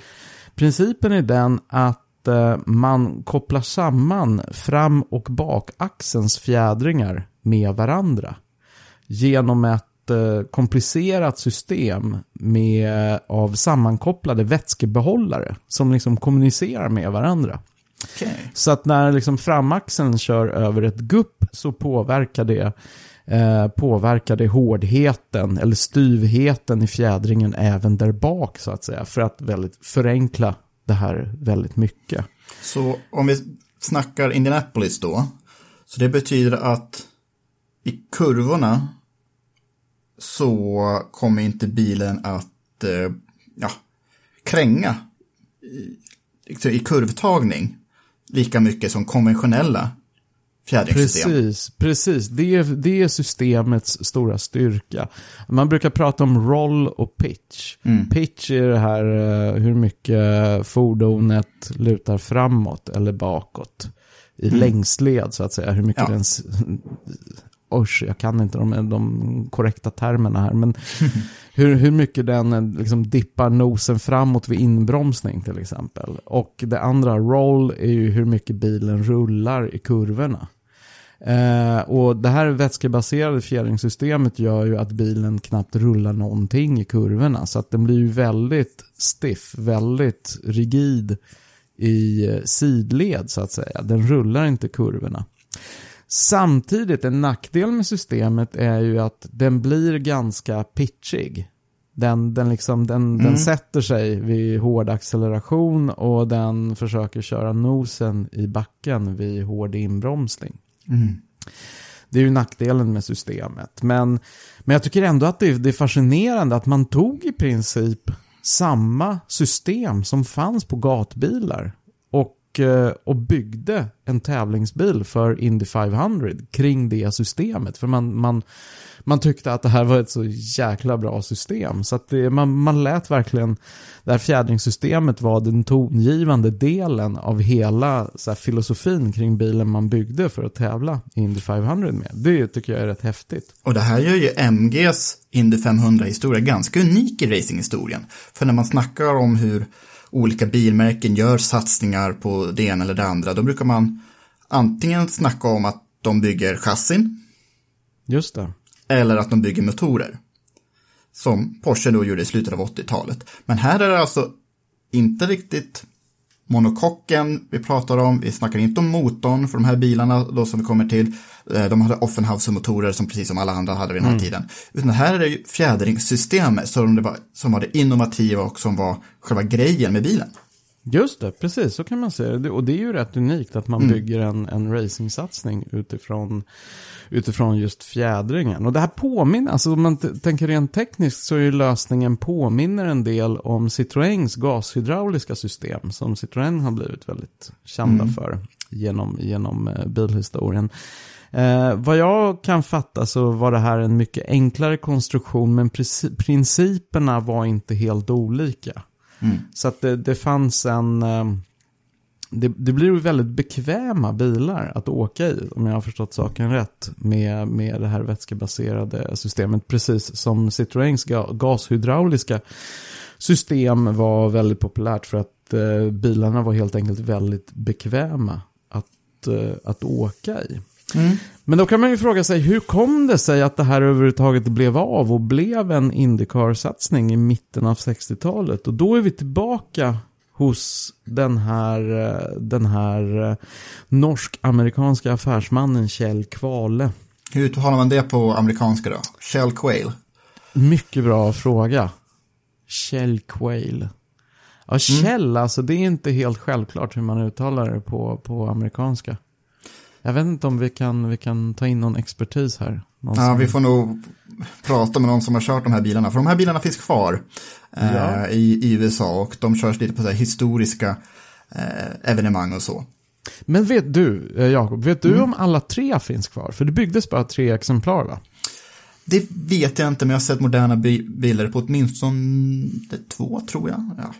principen är den att eh, man kopplar samman fram och bakaxelns fjädringar med varandra genom ett komplicerat system med, av sammankopplade vätskebehållare som liksom kommunicerar med varandra. Okay. Så att när liksom framaxeln kör över ett gupp så påverkar det, eh, påverkar det hårdheten eller styvheten i fjädringen även där bak så att säga. För att väldigt förenkla det här väldigt mycket. Så om vi snackar Indianapolis då. Så det betyder att i kurvorna så kommer inte bilen att eh, ja, kränga i, i kurvtagning lika mycket som konventionella fjädringssystem. Precis, precis. Det är, det är systemets stora styrka. Man brukar prata om roll och pitch. Mm. Pitch är det här eh, hur mycket fordonet lutar framåt eller bakåt. I mm. längsled så att säga. Hur mycket ja. den Usch, jag kan inte de, de korrekta termerna här, men hur, hur mycket den eh, liksom dippar nosen framåt vid inbromsning till exempel. Och det andra, roll, är ju hur mycket bilen rullar i kurvorna. Eh, och det här vätskebaserade fjädringssystemet gör ju att bilen knappt rullar någonting i kurvorna. Så att den blir ju väldigt stiff, väldigt rigid i eh, sidled så att säga. Den rullar inte kurvorna. Samtidigt, en nackdel med systemet är ju att den blir ganska pitchig. Den, den, liksom, den, mm. den sätter sig vid hård acceleration och den försöker köra nosen i backen vid hård inbromsning. Mm. Det är ju nackdelen med systemet. Men, men jag tycker ändå att det, det är fascinerande att man tog i princip samma system som fanns på gatbilar Eh, och byggde en tävlingsbil för Indy 500 kring det systemet. För man, man, man tyckte att det här var ett så jäkla bra system. Så att det, man, man lät verkligen, det här fjädringssystemet var den tongivande delen av hela så här, filosofin kring bilen man byggde för att tävla i Indy 500 med. Det tycker jag är rätt häftigt. Och det här gör ju MGs Indy 500-historia ganska unik i racinghistorien. För när man snackar om hur olika bilmärken gör satsningar på det ena eller det andra, då brukar man antingen snacka om att de bygger chassin, Just det. eller att de bygger motorer. Som Porsche då gjorde i slutet av 80-talet. Men här är det alltså inte riktigt monokocken vi pratar om. Vi snackar inte om motorn för de här bilarna då som vi kommer till. Eh, De hade Offenhauser-motorer som precis som alla andra hade vid den här tiden. Utan här är det ju fjädringssystemet som, det var, som var det innovativa och som var själva grejen med bilen. Just det, precis så kan man säga det. Och det är ju rätt unikt att man bygger en, en racingsatsning utifrån, utifrån just fjädringen. Och det här påminner, alltså om man tänker rent tekniskt så är ju lösningen påminner en del om Citroëns gashydrauliska system som Citroën har blivit väldigt kända för genom, genom eh, bilhistorien. Eh, vad jag kan fatta så var det här en mycket enklare konstruktion men princi- principerna var inte helt olika. Så att det, det fanns en... eh, Det, det blir ju väldigt bekväma bilar att åka i, om jag har förstått saken rätt, med, med det här vätskebaserade systemet. Precis som Citroëns ga, gashydrauliska system var väldigt populärt för att eh, bilarna var helt enkelt väldigt bekväma att, eh, att åka i. Men då kan man ju fråga sig, hur kom det sig att det här överhuvudtaget blev av och blev en Indycar-satsning i mitten av 60-talet? Och då är vi tillbaka hos den här, eh, den här eh, norsk-amerikanska affärsmannen Kjell Kvale. Hur uttalar man det på amerikanska då? Shell Quail. Mycket bra fråga. Kjell Quail. Ja, Kjell alltså, det är inte helt självklart hur man uttalar det på, på amerikanska. Jag vet inte om vi kan, vi kan ta in någon expertis här. Någon Ja, som- vi får nog prata med någon som har kört de här bilarna. För de här bilarna finns kvar eh, Ja. i, i USA och de körs lite på så historiska eh, evenemang och så. Men vet du, eh, Jakob, vet du om alla tre finns kvar? För det byggdes bara tre exemplar va? Det vet jag inte, men jag har sett moderna bi- bilar på åtminstone två, tror jag. Ja.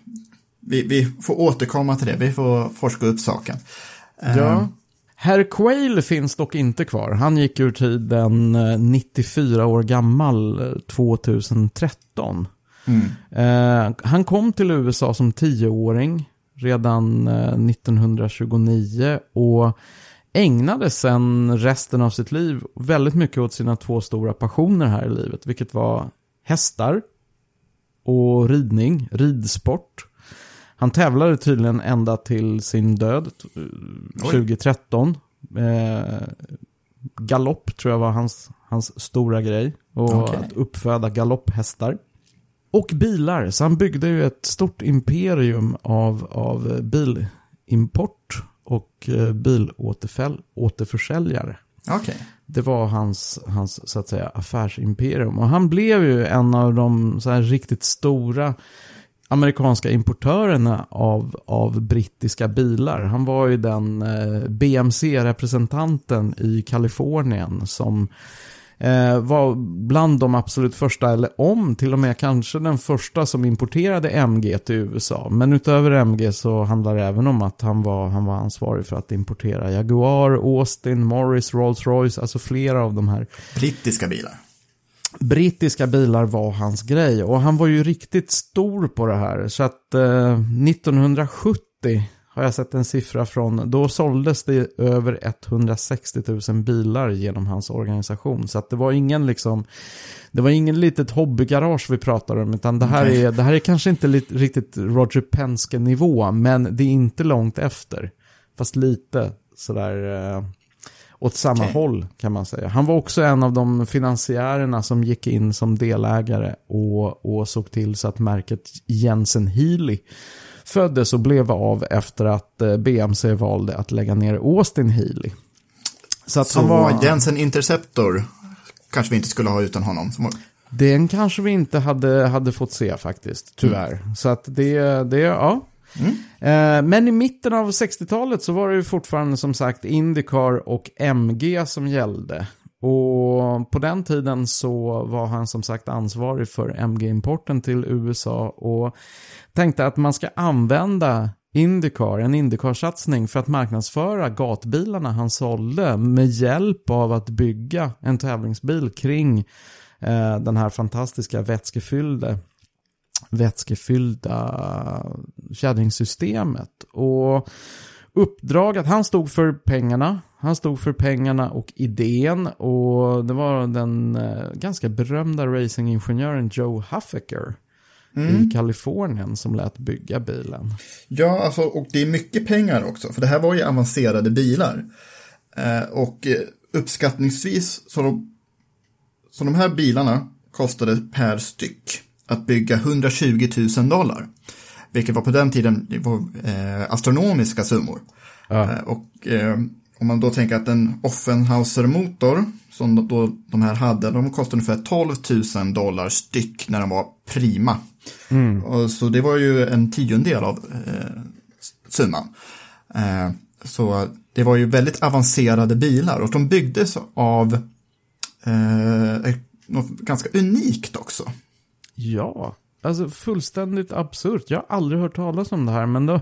Vi, vi får återkomma till det, vi får forska upp saken. Ja. Herr Quayle finns dock inte kvar. Han gick ur tiden eh, 94 år gammal eh, 2013. Eh, han kom till USA som tioåring redan eh, 1929 och ägnade sen resten av sitt liv väldigt mycket åt sina två stora passioner här i livet, vilket var hästar och ridning, ridsport. Han tävlade tydligen ända till sin död eh, 2013. Eh, galopp tror jag var hans, hans stora grej. Och Okej. att uppföda galopphästar. Och bilar, så han byggde ju ett stort imperium av, av bilimport och eh, bilåterförsäljare. Okej. Det var hans, hans så att säga, affärsimperium. Och han blev ju en av de så här riktigt stora amerikanska importörerna av, av brittiska bilar. Han var ju den eh, BMC-representanten i Kalifornien som eh, var bland de absolut första, eller om till och med kanske den första som importerade MG till USA. Men utöver MG så handlar det även om att han var, han var ansvarig för att importera Jaguar, Austin, Morris, Rolls-Royce, alltså flera av de här Brittiska bilar brittiska bilar var hans grej. Och han var ju riktigt stor på det här. Så att eh, 1970 har jag sett en siffra från. Då såldes det över 160 000 bilar genom hans organisation. Så att det var ingen liksom. Det var ingen litet hobbygarage vi pratar om. Utan det här, är, det här är kanske inte riktigt Roger Penske nivå. Men det är inte långt efter. Fast lite sådär. Eh, åt samma Okej. håll kan man säga. Han var också en av de finansiärerna som gick in som delägare och, och såg till så att märket Jensen Healy föddes och blev av efter att eh, BMC valde att lägga ner Austin Healy. Så att Så han var... Jensen Interceptor kanske vi inte skulle ha utan honom. Den kanske vi inte hade, hade fått se faktiskt, tyvärr. Så att det, det, ja. Eh, men i mitten av 60-talet så var det ju fortfarande som sagt Indycar och MG som gällde. Och på den tiden så var han som sagt ansvarig för MG-importen till USA och tänkte att man ska använda Indycar, en Indycar-satsning för att marknadsföra gatbilarna han sålde med hjälp av att bygga en tävlingsbil kring eh, den här fantastiska vätskefyllde vätskefyllda kärringsystemet. Och uppdraget, han stod för pengarna. Han stod för pengarna och idén och det var den eh, ganska berömda racingingenjören Joe Huffaker i Kalifornien som lät bygga bilen. Ja, alltså, och det är mycket pengar också, för det här var ju avancerade bilar. Eh, och eh, uppskattningsvis så de, så de här bilarna kostade per styck att bygga 120 000 dollar. Vilket var på den tiden var, eh, astronomiska summor. Eh, och eh, om man då tänker att en Offenhauser-motor som då de här hade, de kostade ungefär 12 000 dollar styck när de var prima. Och så det var ju en tiondel av eh, summan. Eh, så det var ju väldigt avancerade bilar och de byggdes av eh, något ganska unikt också. Ja, alltså fullständigt absurt. Jag har aldrig hört talas om det här, men de,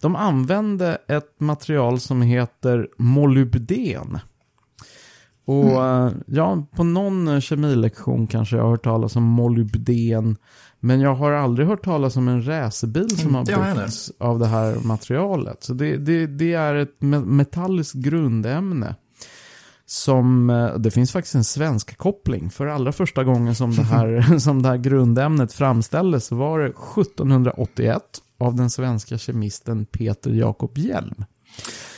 de använde ett material som heter molybden. Och eh, ja, på någon kemilektion kanske jag har hört talas om molybden. Men jag har aldrig hört talas om en racerbil som har Inte byggts av det här materialet. Så det, det, det är ett me- metalliskt grundämne. Som, eh, det finns faktiskt en svensk koppling. För allra första gången som det här, som det här grundämnet framställdes så var det 1781 av den svenska kemisten Peter Jakob Hjelm.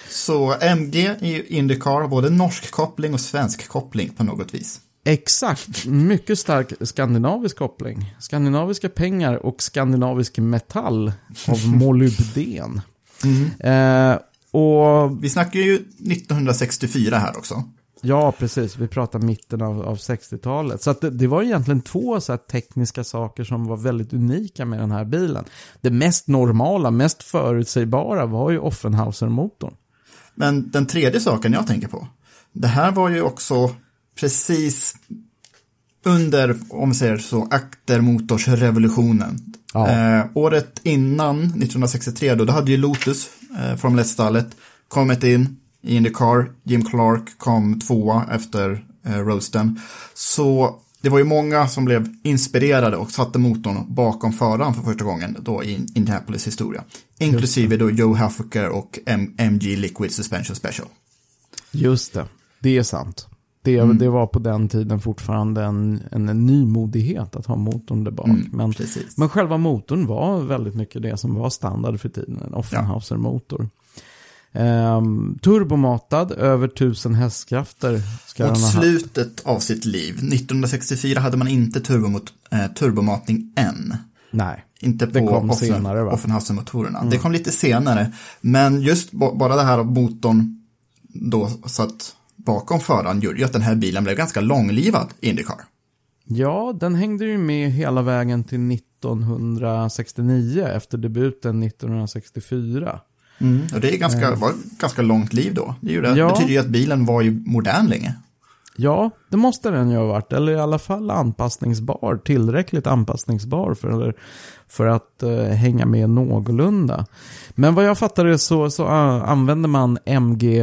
Så MG i Indycar både norsk koppling och svensk koppling på något vis. Exakt, mycket stark skandinavisk koppling. Skandinaviska pengar och skandinavisk metall av molybden. Eh, och Vi snackar ju 1964 här också. Ja, precis. Vi pratar mitten av, av 60-talet. Så det, det var egentligen två så tekniska saker som var väldigt unika med den här bilen. Det mest normala, mest förutsägbara var ju Offenhauser-motorn. Men den tredje saken jag tänker på, det här var ju också precis under, om vi säger så, aktermotorsrevolutionen. Ja. Eh, året innan, 1963, då, då hade ju Lotus, eh, Formel 1-stallet, kommit in i Indycar. Jim Clark kom tvåa efter eh, Roasten. Så det var ju många som blev inspirerade och satte motorn bakom föraren för första gången då i Indianapolis historia. Inklusive då Joe Huffaker och M- MG Liquid Suspension Special. Just det, det är sant. Det, det var på den tiden fortfarande en, en, en nymodighet att ha motorn där bak. men, precis. men själva motorn var väldigt mycket det som var standard för tiden, en Offenhauser-motor. Ehm, turbomatad, över 1000 hästkrafter. Ska Mot slutet av sitt liv, 1964 hade man inte turbomot, eh, turbomatning än. Nej, Inte på Offen- va? Mm. Det kom lite senare. Men just ba- bara det här av motorn då satt bakom föraren gjorde ju att den här bilen blev ganska långlivad i Indycar. Ja, den hängde ju med hela vägen till 1969 efter debuten 1964. Och det är ganska, var ett ganska långt liv då. Det, är ju det. Ja. betyder ju att bilen var ju modern länge. Ja, det måste den ju ha varit. Eller i alla fall anpassningsbar. Tillräckligt anpassningsbar för, för att eh, hänga med någorlunda. Men vad jag fattade så, så uh, använde man MG,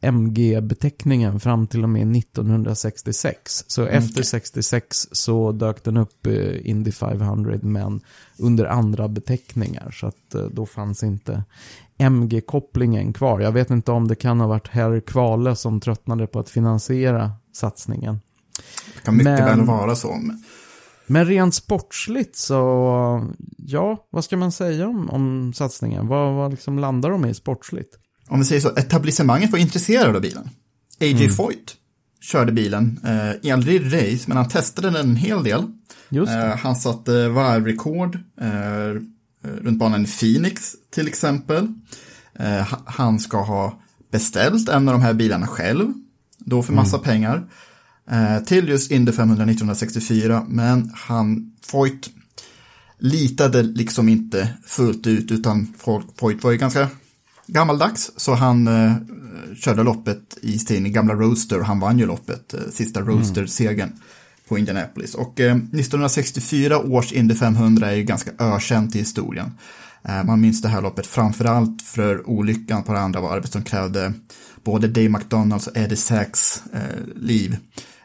MG-beteckningen fram till och med 1966. Så efter 66 så dök den upp i Indy 500 men under andra beteckningar. Så att eh, då fanns inte MG-kopplingen kvar. Jag vet inte om det kan ha varit herr Kvale som tröttnade på att finansiera satsningen. Det kan mycket Men- väl vara så. Men rent sportsligt så, ja, vad ska man säga om, om satsningen? Vad, vad liksom landar de i sportsligt? Om vi säger så, etablissemanget var intresserad av bilen. A.J. Mm. Foyt körde bilen, eh, aldrig race, men han testade den en hel del. Eh, han satte varvrekord eh, runt banan i Phoenix till exempel. Eh, ha- han ska ha beställt en av de här bilarna själv, då för massa pengar, eh, till just Indy 500 1964. Men han, Foyt, litade liksom inte fullt ut utan Foyt var ju ganska gammaldags så han eh, körde loppet i sin gamla Roadster och han vann ju loppet, eh, sista Roadster-segern på Indianapolis. Och eh, 1964 års Indy 500 är ju ganska ökänt i historien. Eh, man minns det här loppet framförallt för olyckan på det andra varvet som krävde både Dave McDonalds och Eddie Sachs eh, liv.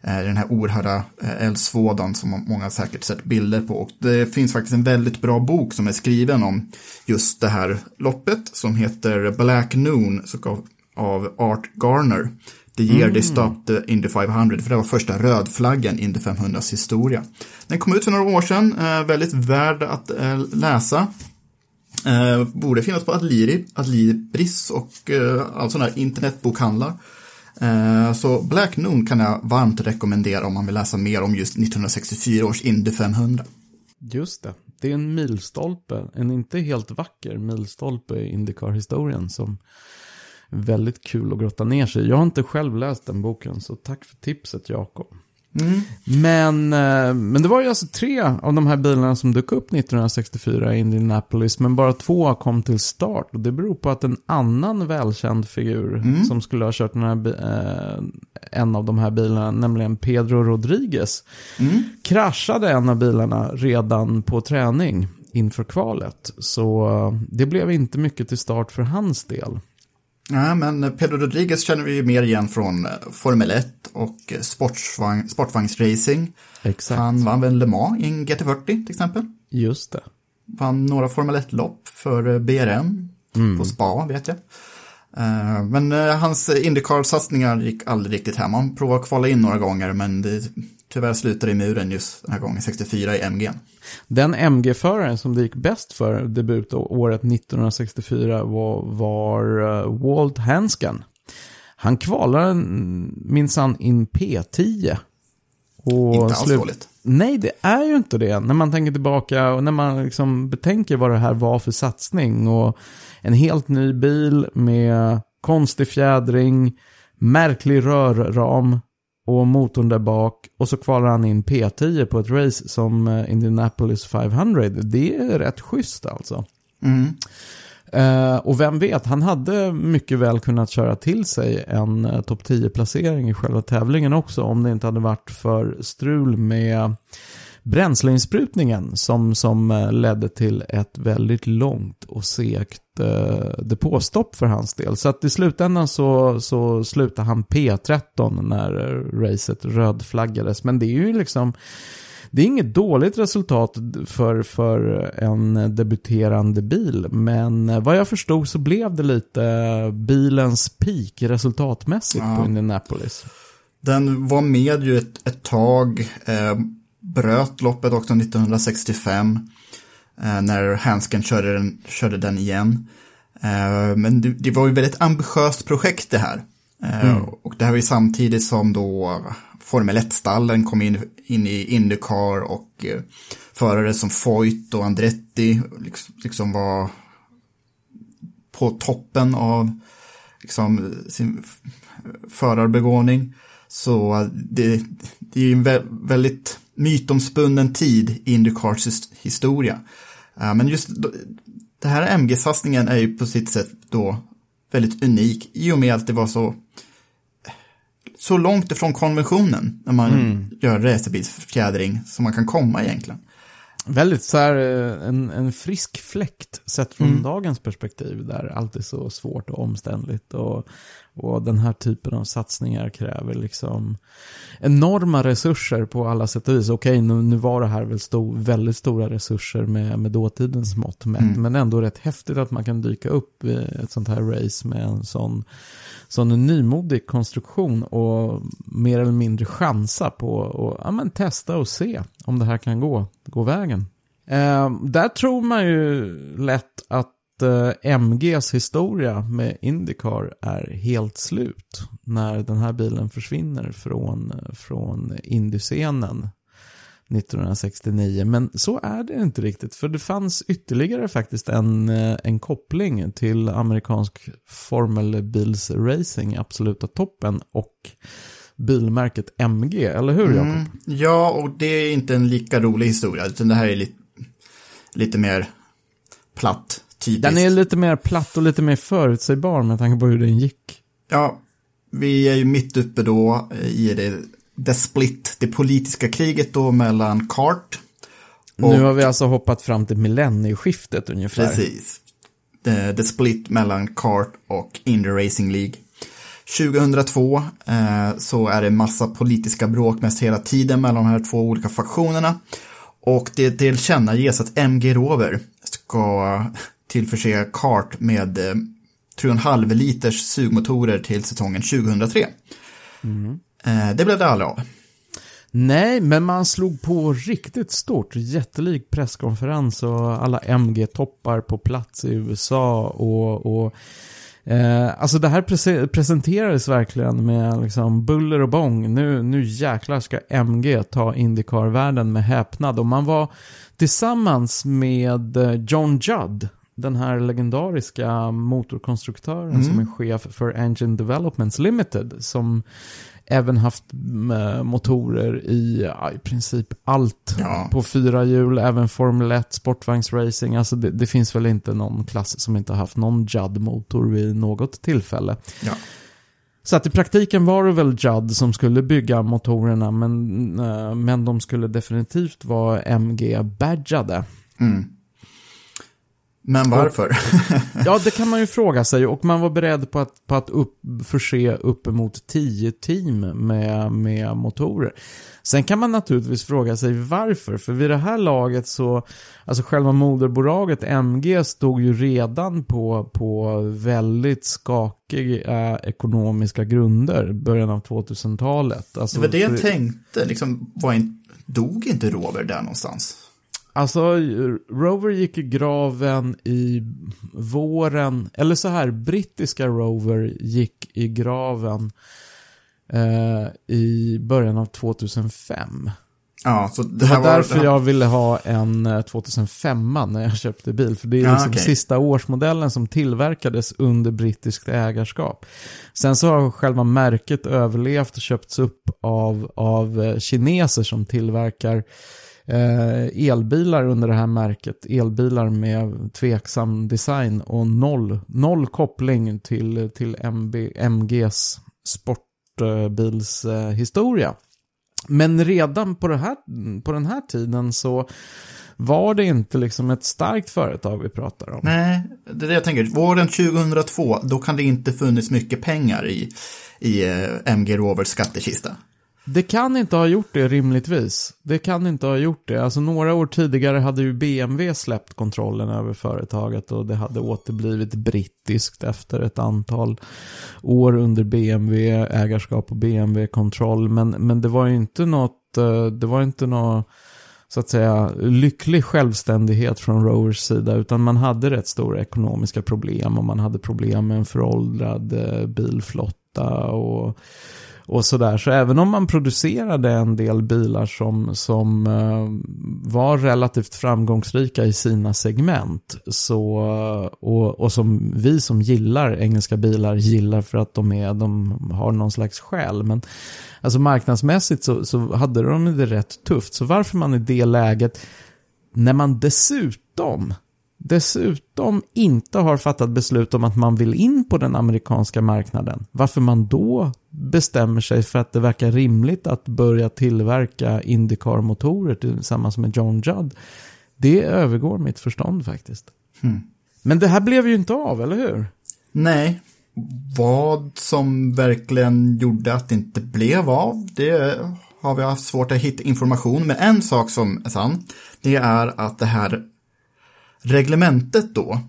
Eh, den här oerhörda eh, eldsvådan som många säkert sett bilder på. Och det finns faktiskt en väldigt bra bok som är skriven om just det här loppet som heter Black Noon av Art Garner. The year mm. they stopped Indy 500, för det var första rödflaggen Indy 500s historia. Den kom ut för några år sedan, väldigt värd att läsa. Eh, borde finnas på Adliri, Adlibris och eh, all sådana här internetbokhandlar. Eh, så Black Noon kan jag varmt rekommendera om man vill läsa mer om just 1964 års Indy 500. Just det, det är en milstolpe, en inte helt vacker milstolpe i Indycar-historien som väldigt kul att grotta ner sig Jag har inte själv läst den boken, så tack för tipset Jakob. Mm. Men, eh, men det var ju alltså tre av de här bilarna som dök upp 1964 i Indianapolis, men bara två kom till start. Och det beror på att en annan välkänd figur mm. som skulle ha kört den här, eh, en av de här bilarna, nämligen Pedro Rodriguez, mm. kraschade en av bilarna redan på träning inför kvalet. Så eh, det blev inte mycket till start för hans del. Ja, men Pedro Rodriguez känner vi ju mer igen från eh, Formel 1 och eh, sportvagn, sportvagnsracing. Exakt. Han vann väl Le Mans i en GT40 till exempel. Just det. Vann några Formel 1-lopp för eh, BRM mm. på Spa, vet jag. Men hans Indycar-satsningar gick aldrig riktigt hem. Han provade att kvala in några gånger, men det tyvärr slutade i muren just den här gången, 64 i MG. Den MG-föraren som det gick bäst för debutåret 1964 var, var uh, Walt Hansken. Han kvalade minsann in P10. Och inte alls dåligt. Nej, det är ju inte det. När man tänker tillbaka och när man liksom betänker vad det här var för satsning. Och en helt ny bil med konstig fjädring, märklig rörram, och motorn där bak och så kvalar han in P10 på ett race som eh, Indianapolis 500. Det är rätt schysst alltså. Mm. Uh, och vem vet, han hade mycket väl kunnat köra till sig en uh, topp 10-placering i själva tävlingen också om det inte hade varit för strul med bränsleinsprutningen som, som eh, ledde till ett väldigt långt och segt eh, depåstopp för hans del. Så att i slutändan så, så slutade han P13 när racet rödflaggades. Men det är ju liksom det är inget dåligt resultat för, för en debuterande bil, men vad jag förstod så blev det lite bilens peak resultatmässigt ja. på Indianapolis. Den var med ju ett, ett tag. Eh, bröt loppet också 1965 eh, när Hansken körde den, körde den igen. Eh, men det, det, var ju väldigt ambitiöst projekt det här. Eh, mm. Och det här var ju samtidigt som då Formel 1-stallen kom in, in i Indycar och förare som Foyt och Andretti liksom, liksom var på toppen av liksom, sin förarbegåvning. Så det, det är en väldigt mytomspunnen tid i Indycars historia. Men just det här MG-satsningen är ju på sitt sätt då väldigt unik i och med att det var så så långt ifrån konventionen när man mm. gör racerbilsfjädring som man kan komma egentligen. Väldigt så här eh, en, en frisk fläkt sett från mm. dagens perspektiv där allt är så svårt och omständligt och och den här typen av satsningar kräver liksom enorma resurser på alla sätt och vis. Okej, nu, nu var det här väl stor, väldigt stora resurser med, med dåtidens mått mätt, mm. men ändå rätt häftigt att man kan dyka upp i ett sånt här race med en sån, sån nymodig konstruktion och mer eller mindre chansa på att ja, men testa och se om det här kan gå, gå vägen. Eh, där tror man ju lätt att Eh, MGs historia med Indycar är helt slut när den här bilen försvinner från, från Indy-scenen 1969. Men så är det inte riktigt, för det fanns ytterligare faktiskt en, eh, en koppling till amerikansk formelbilsracing, absoluta toppen och bilmärket MG, eller hur Jakob? Mm, ja, och det är inte en lika rolig historia, utan det här är lite lite mer platt, typiskt. Den är lite mer platt och lite mer förutsägbar med tanke på hur den gick. Ja, vi är ju mitt uppe då i det, the split, det politiska kriget då mellan CART Nu har vi alltså hoppat fram till millennieskiftet ungefär. Precis. The, the split mellan CART och Indy Racing League. 2002 eh, så är det massa politiska bråk mest hela tiden mellan de här två olika faktionerna. Och det tillkännages att MG Rover ska tillförse CART med eh, 3,5 liters sugmotorer till säsongen 2003. Mm. Eh, det blev det aldrig av. Nej, men man slog på riktigt stort. Jättelik presskonferens och alla MG-toppar på plats i USA och, och eh, alltså det här pre presenterades verkligen med liksom buller och bång. Nu, nu jäklar ska MG ta Indycar-världen med häpnad. Och man var tillsammans med eh, John Judd, den här legendariska motorkonstruktören mm. som är chef för Engine Developments Limited. Som även haft eh, motorer i ja, i princip allt ja. på fyra hjul, även Formel 1, sportvagnsracing. Alltså det, det, finns väl inte någon klass som inte har haft någon Judd-motor vid något tillfälle. Ja. Så att i praktiken var det väl Judd som skulle bygga motorerna, men, äh, men de skulle definitivt vara MG-badgade. Mm. Men varför? ja, det kan man ju fråga sig. Och man var beredd på att, på att upp, förse uppemot tio team med, med motorer. Sen kan man naturligtvis fråga sig varför. För vid det här laget så, alltså själva moderbolaget MG stod ju redan på, på väldigt skakiga ekonomiska grunder början av 2000-talet. Alltså, det var det jag tänkte, liksom, var in, dog inte Rover där någonstans? Alltså, Rover gick i graven i våren, eller så här, brittiska Rover gick i graven eh, i början av 2005. Ja, så det, det var därför var... jag ville ha en 2005 eh, när jag köpte bil. För det är ja, liksom okay. sista årsmodellen som tillverkades under brittiskt ägarskap. Sen så har själva märket överlevt och köpts upp av, av eh, kineser som tillverkar eh, elbilar under det här märket. Elbilar med tveksam design och noll, noll koppling till, till MB, MGs sportbilshistoria. Eh, Men redan på, det här, på den här tiden så var det inte liksom ett starkt företag vi pratar om. Nej, det är det jag tänker. Våren 2002, då kan det inte funnits mycket pengar i, i eh, MG Rovers skattekista. Det kan inte ha gjort det rimligtvis. Det kan inte ha gjort det. Alltså några år tidigare hade ju BMW släppt kontrollen över företaget och det hade återblivit brittiskt efter ett antal år under BMW, ägarskap och BMW-kontroll. Men, men det var ju inte något, eh, det var inte något så att säga lycklig självständighet från Rowers sida utan man hade rätt stora ekonomiska problem och man hade problem med en föråldrad eh, bilflotta och och sådär. Så även om man producerade en del bilar som, som eh, var relativt framgångsrika i sina segment så, och, och som vi som gillar engelska bilar gillar för att de, är, de har någon slags själ. Men alltså marknadsmässigt så, så hade de det rätt tufft. Så varför man i det läget, när man dessutom dessutom inte har fattat beslut om att man vill in på den amerikanska marknaden, varför man då bestämmer sig för att det verkar rimligt att börja tillverka Indycar-motorer tillsammans med John Judd, det övergår mitt förstånd faktiskt. Hmm. Men det här blev ju inte av, eller hur? Nej. Vad som verkligen gjorde att det inte blev av, det har vi haft svårt att hitta information. Men en sak som är sann, det är att det här reglementet då,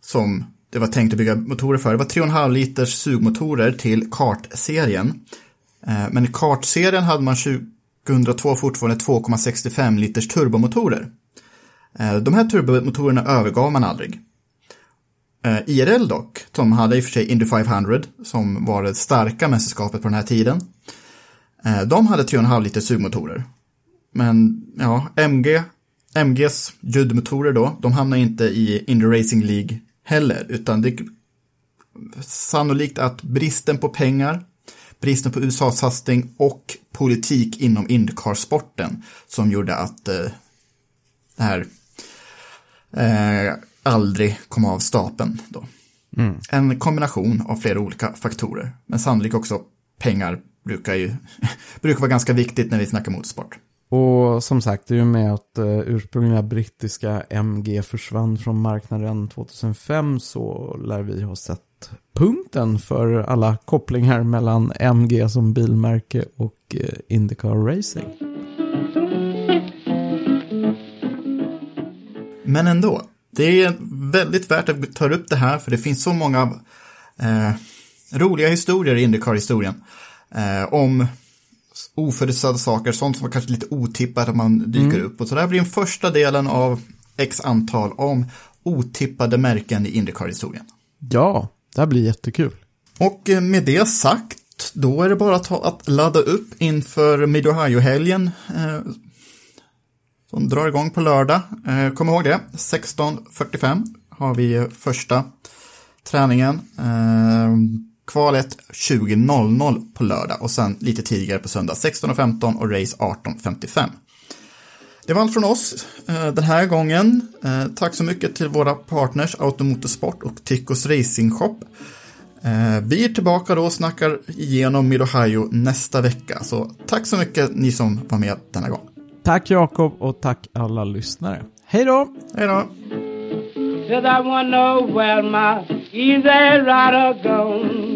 som det var tänkt att bygga motorer för, det var 3,5 liters sugmotorer till kartserien. Eh, men i kartserien hade man 2002 fortfarande 2,65 liters turbomotorer. Eh, de här turbomotorerna övergav man aldrig. Eh, IRL dock, som hade i och för sig Indy 500, som var det starka mästerskapet på den här tiden. De hade 3,5 liters sugmotorer. Men ja, MG MGs ljudmotorer då, de hamnade inte i Indy Racing League heller, utan det är sannolikt att bristen på pengar, bristen på USA-satsning och politik inom Indycar-sporten som gjorde att eh, det här eh, aldrig komma av stapeln. Då. Mm. En kombination av flera olika faktorer, men sannolikt också pengar brukar ju brukar vara ganska viktigt när vi snackar motorsport. Och som sagt, det är ju med att eh, ursprungliga brittiska MG försvann från marknaden 2005 så lär vi ha sett punkten för alla kopplingar mellan MG som bilmärke och eh, Indycar Racing. Men ändå, det är väldigt värt att ta upp det här för det finns så många eh, roliga historier i Indycar-historien. Eh, om oförutsedda saker, sånt som var kanske lite otippat att man dyker mm. upp. Och så det här blir den första delen av x antal om otippade märken i Indycar-historien. Ja, det här blir jättekul. Och eh, med det sagt, då är det bara att, att ladda upp inför Mid Ohio-helgen. Eh, som drar igång på lördag. Eh, kom ihåg det, 16.45 har vi första träningen. Eh, kvalet 20.00 på lördag och sen lite tidigare på söndag 16.15 och race 18.55. Det var allt från oss eh, den här gången. Eh, tack så mycket till våra partners Automotorsport och Ticcos Racing Shop. Eh, vi är tillbaka då och snackar igenom Mid Ohio nästa vecka. Så tack så mycket ni som var med denna gång. Tack Jakob och tack alla lyssnare. Hej då! Hej då! Said I wanna know where my easy rider gone.